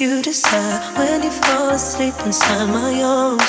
you decide when you fall asleep inside my arms.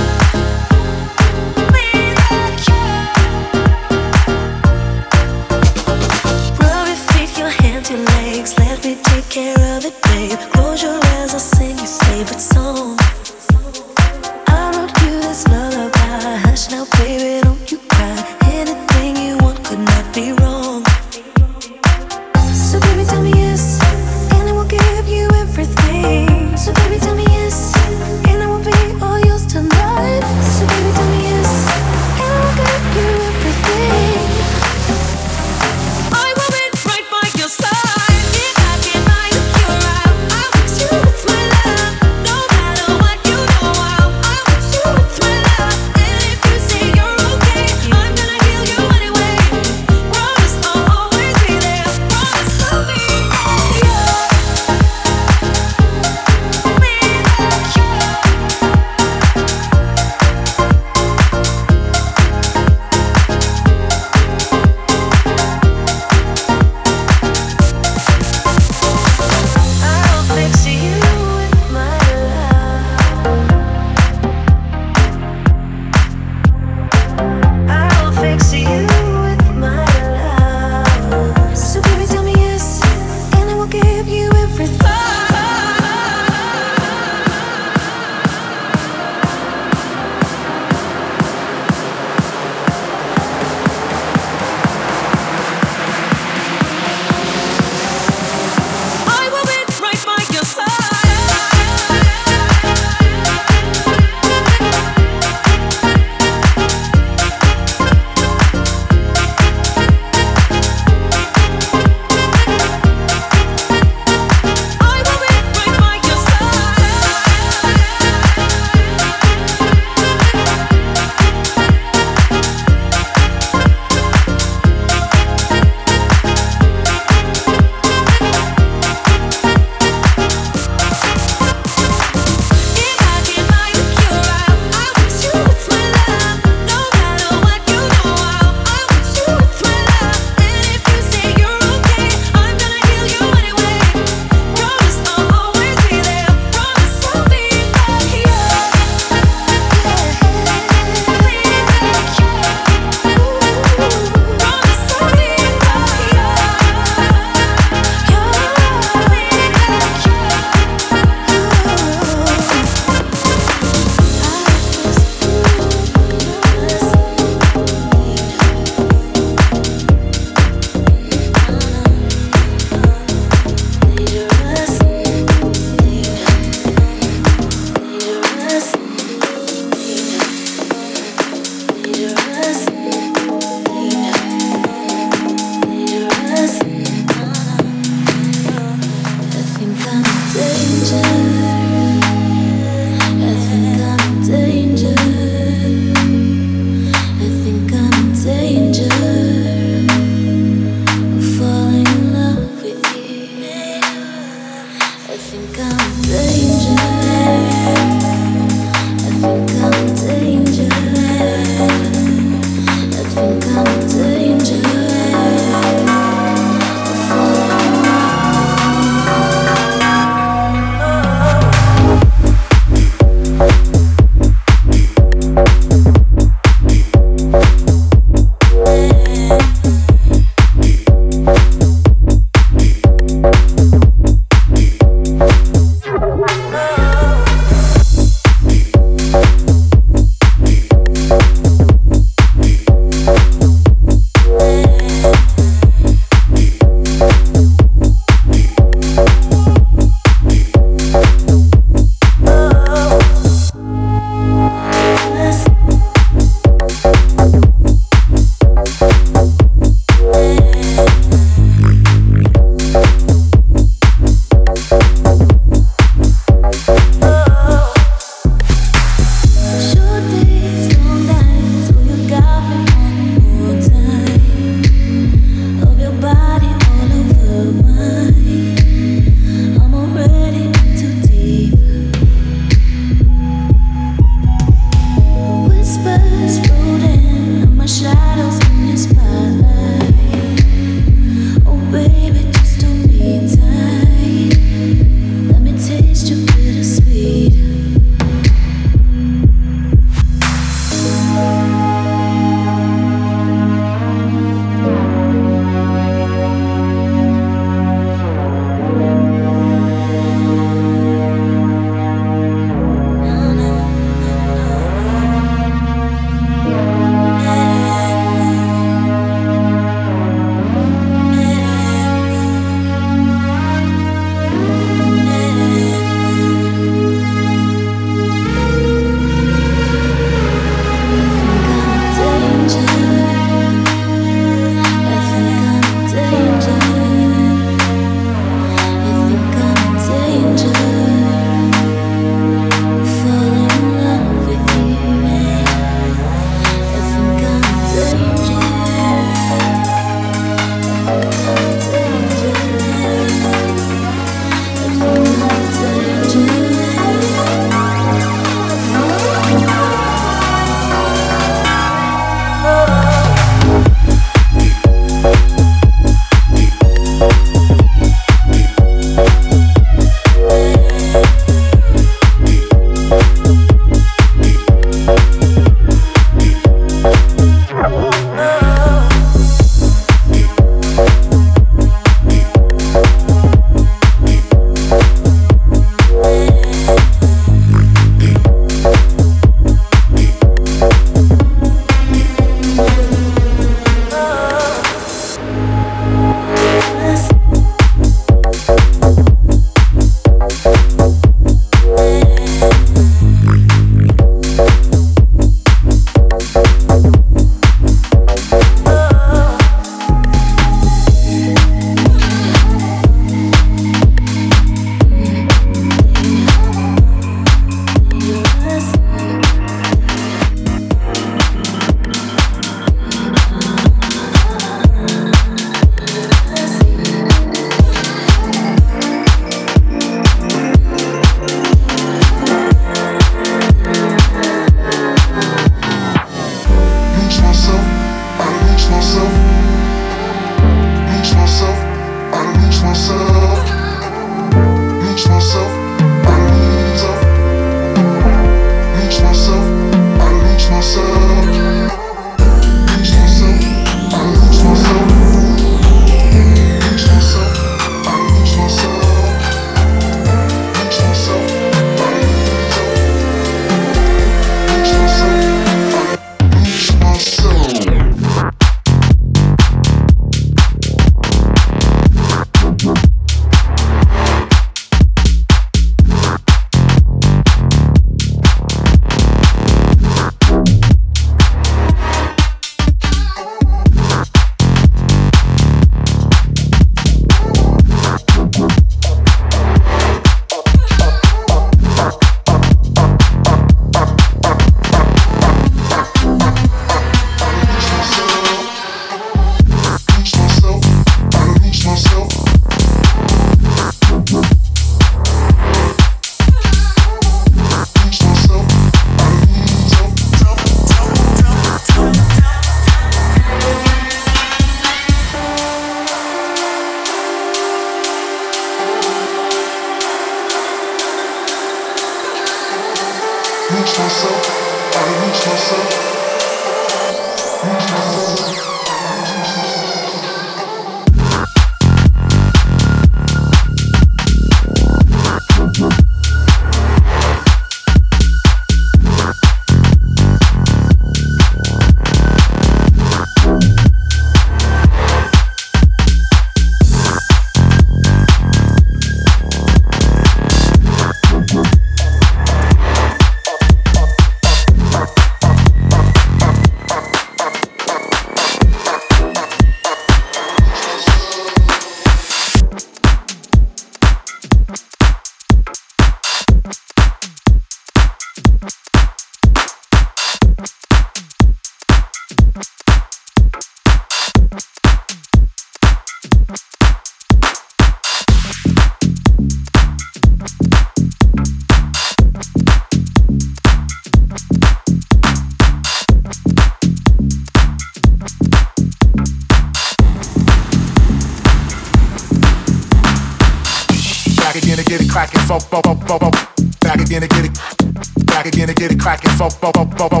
fo fo fo fo fo.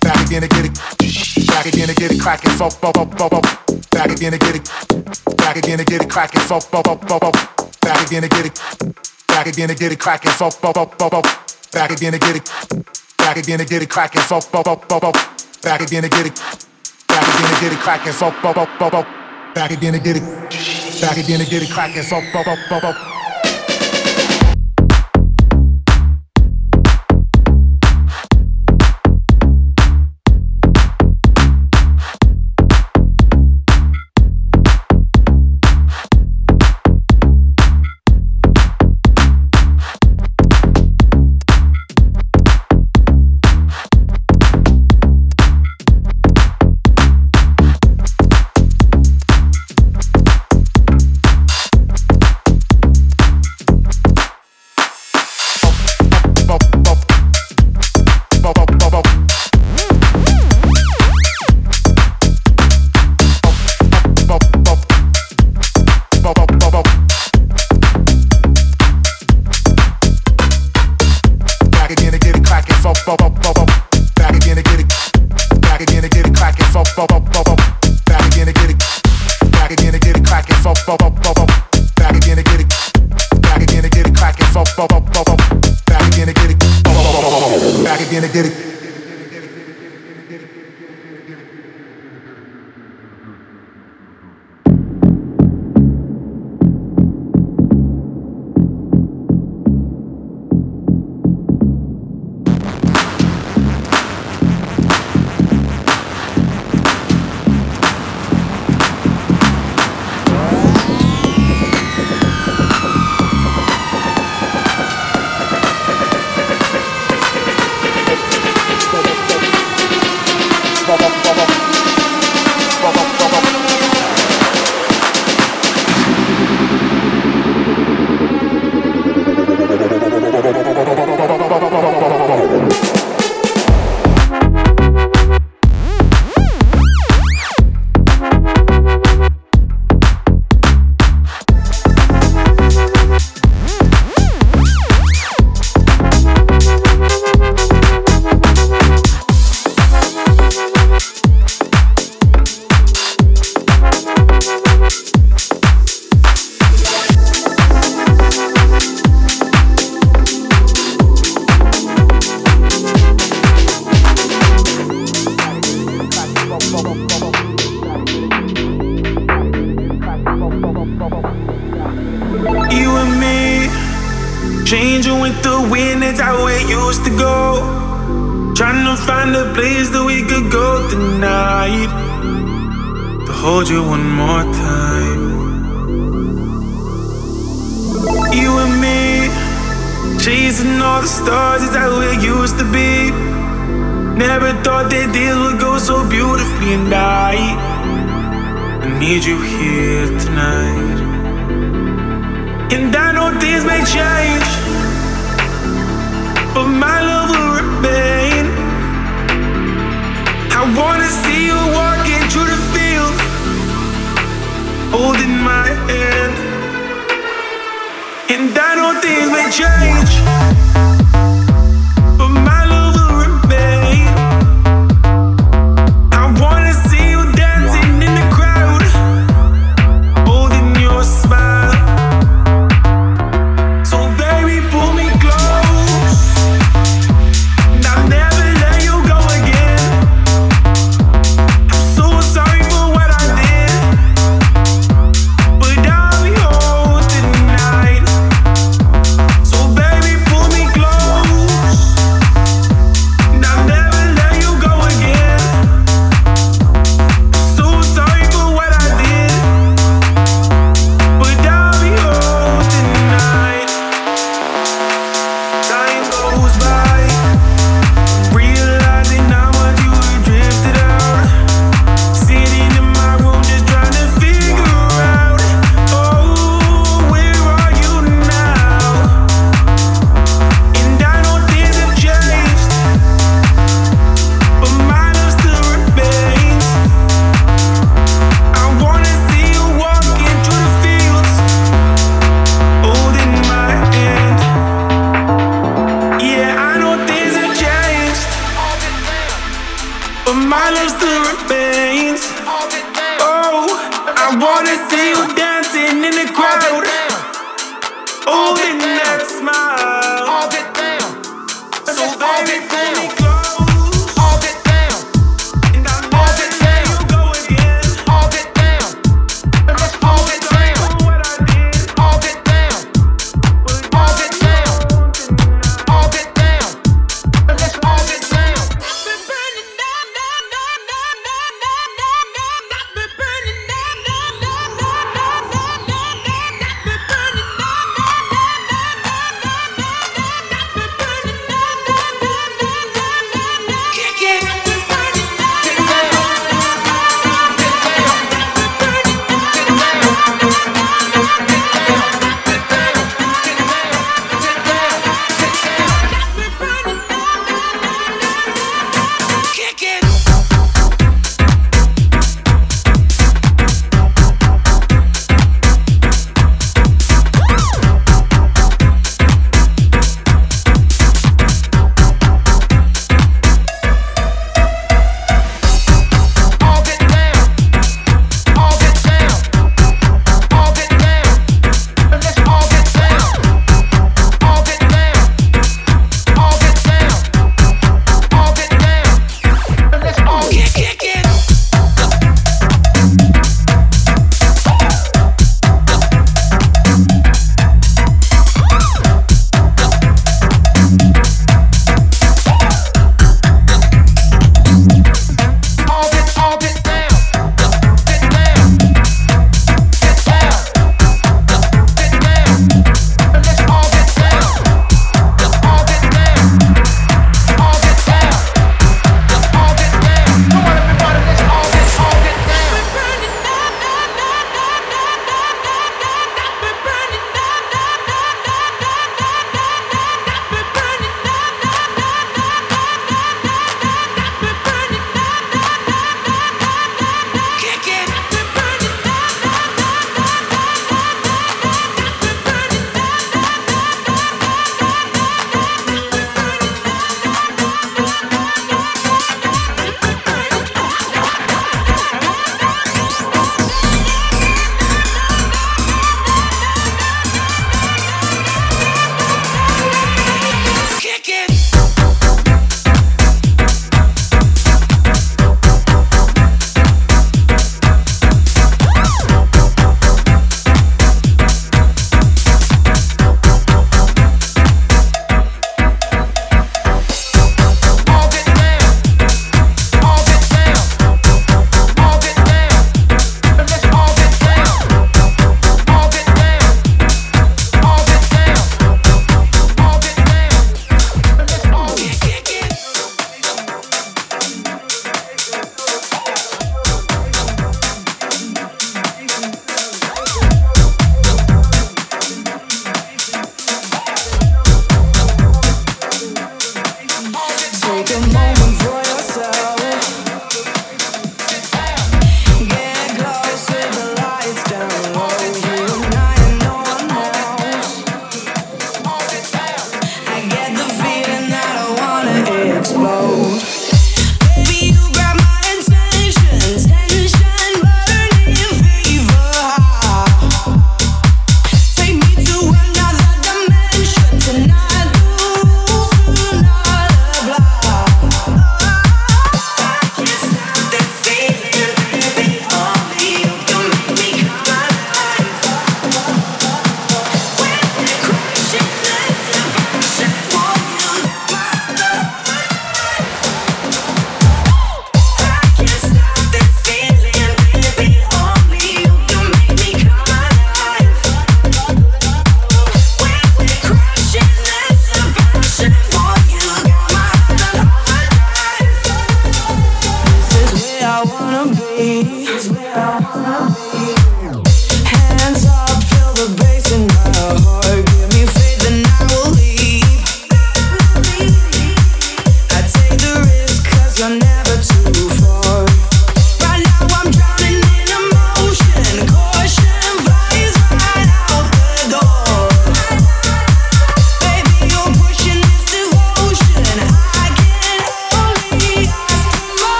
Back again to get it. Back again to get it cracking. Fo fo fo fo fo. Back again to get it. Back again to get it cracking. Fo fo fo fo fo. Back again to get it. Back again to get it cracking. Fo fo fo fo fo. Back again to get it. Back again to get it cracking. Fo fo fo fo fo. Back again to get it. Back again to get it cracking. Fo fo fo fo fo. Back again to get it. Back again to get it cracking. Fo fo fo fo fo. You and me, changing with the wind, It's how it used to go. Trying to find a place that we could go tonight to hold you one more time. You and me, chasing all the stars, that's how it used to be. Never thought that this would go so beautifully, and I, need you here tonight. And I know things may change, but my love will remain. I wanna see you walking through the field, holding my hand. And I know things may change.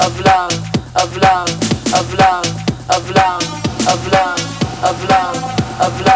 of love, of love, of love, of love, of love, of love, of love.